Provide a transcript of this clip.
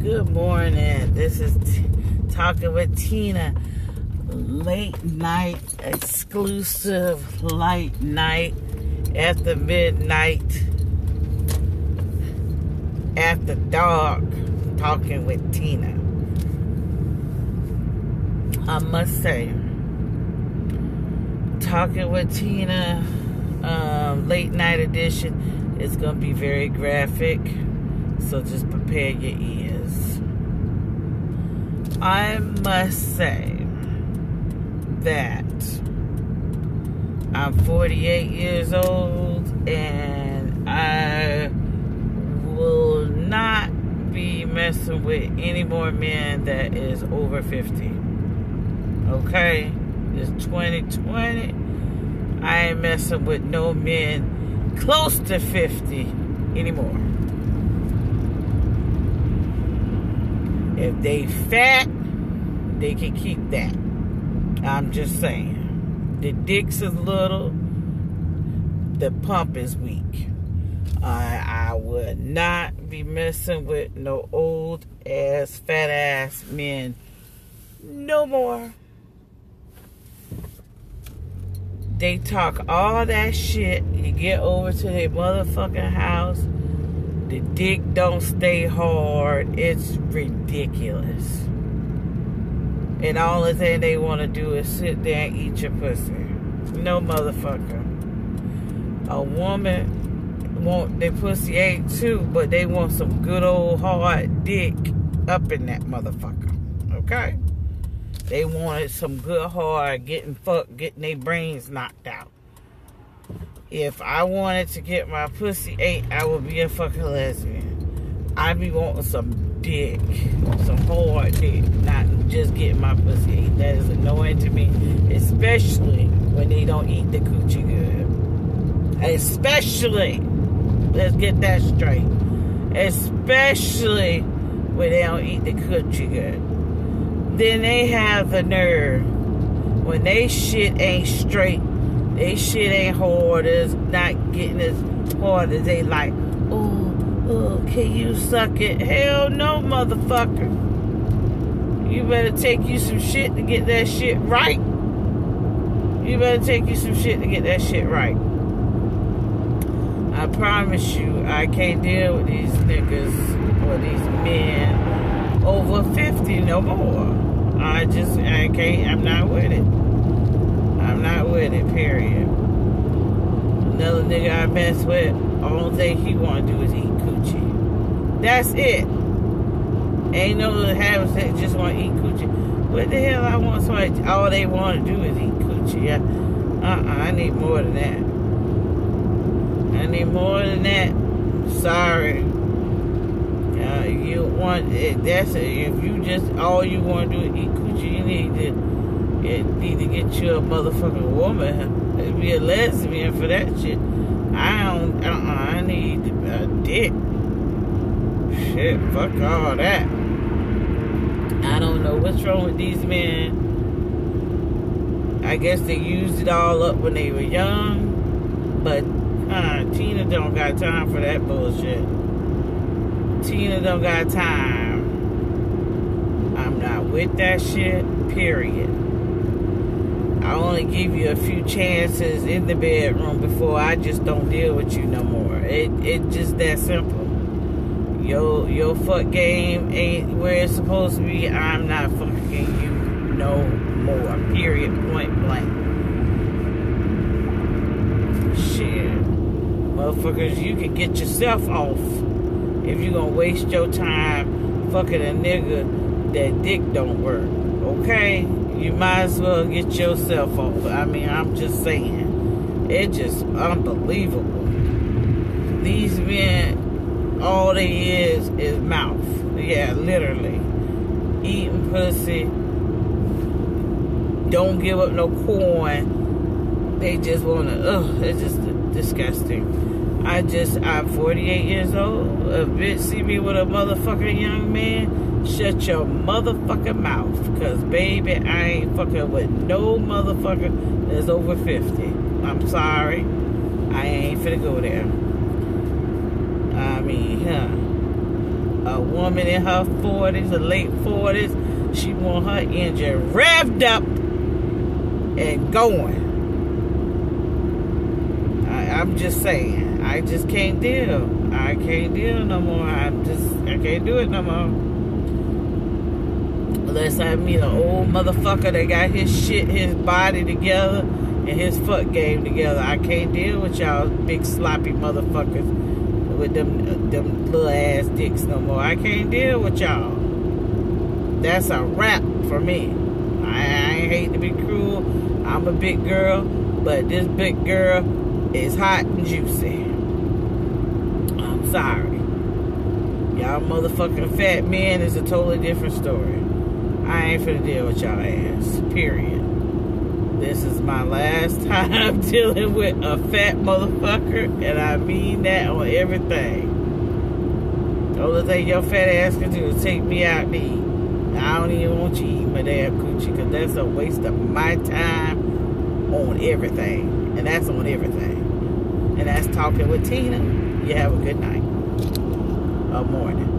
Good morning. This is T- Talking with Tina. Late night, exclusive light night after midnight, after dark, talking with Tina. I must say, talking with Tina, um, late night edition is going to be very graphic, so just prepare your ears. I must say that I'm 48 years old and I will not be messing with any more men that is over 50. Okay? It's 2020. I ain't messing with no men close to 50 anymore. If they fat, they can keep that. I'm just saying. The dick's is little, the pump is weak. I I would not be messing with no old ass, fat ass men no more. They talk all that shit. You get over to their motherfucking house. The dick don't stay hard. It's ridiculous. And all the thing they want to do is sit there and eat your pussy. No motherfucker. A woman want their pussy ate too, but they want some good old hard dick up in that motherfucker. Okay? They wanted some good hard getting fucked, getting their brains knocked out. If I wanted to get my pussy ate, I would be a fucking lesbian. I'd be wanting some dick, some hard dick, not just getting my pussy ate. That is annoying to me, especially when they don't eat the coochie good. Especially, let's get that straight. Especially when they don't eat the coochie good then they have the nerve when they shit ain't straight, they shit ain't hard, it's not getting as hard as they like. Oh, oh, can you suck it? Hell no, motherfucker. You better take you some shit to get that shit right. You better take you some shit to get that shit right. I promise you, I can't deal with these niggas or these men over 50 no more. I just, I can't, I'm not with it. I'm not with it, period. Another nigga I mess with, all thing he want to do is eat coochie. That's it. Ain't no habits that just want to eat coochie. What the hell I want somebody, all they want to do is eat coochie. Uh-uh, I need more than that. I need more than that. Sorry. Uh, you want it, that's it. If you just all you want to do is eat coochie, you need you need to get you a motherfucking woman. Be a lesbian for that shit. I don't. Uh I need a dick. Shit, fuck all that. I don't know what's wrong with these men. I guess they used it all up when they were young, but uh, Tina don't got time for that bullshit. Tina don't got time. I'm not with that shit, period. I only give you a few chances in the bedroom before I just don't deal with you no more. It it just that simple. Your your fuck game ain't where it's supposed to be. I'm not fucking you no more. Period. Point blank. Shit. Motherfuckers, you can get yourself off if you're gonna waste your time fucking a nigga that dick don't work. Okay? You might as well get yourself off. I mean, I'm just saying. It's just unbelievable. These men, all they is is mouth. Yeah, literally. Eating pussy. Don't give up no coin. They just wanna, ugh, it's just disgusting. I just, I'm 48 years old. A bitch see me with a motherfucking young man, shut your motherfucking mouth. Because, baby, I ain't fucking with no motherfucker that's over 50. I'm sorry. I ain't finna go there. I mean, huh. a woman in her 40s or late 40s. She want her engine revved up and going. I, I'm just saying. I just can't deal. I can't deal no more. I just I can't do it no more. Unless I meet an old motherfucker that got his shit, his body together and his fuck game together. I can't deal with y'all big sloppy motherfuckers with them them little ass dicks no more. I can't deal with y'all. That's a wrap for me. I, I hate to be cruel. I'm a big girl, but this big girl is hot and juicy. Sorry. Y'all motherfucking fat men is a totally different story. I ain't finna deal with y'all ass. Period. This is my last time dealing with a fat motherfucker, and I mean that on everything. The only thing your fat ass can do is take me out to eat. I don't even want you eating my damn coochie, because that's a waste of my time on everything. And that's on everything. And that's talking with Tina. You have a good night. A morning.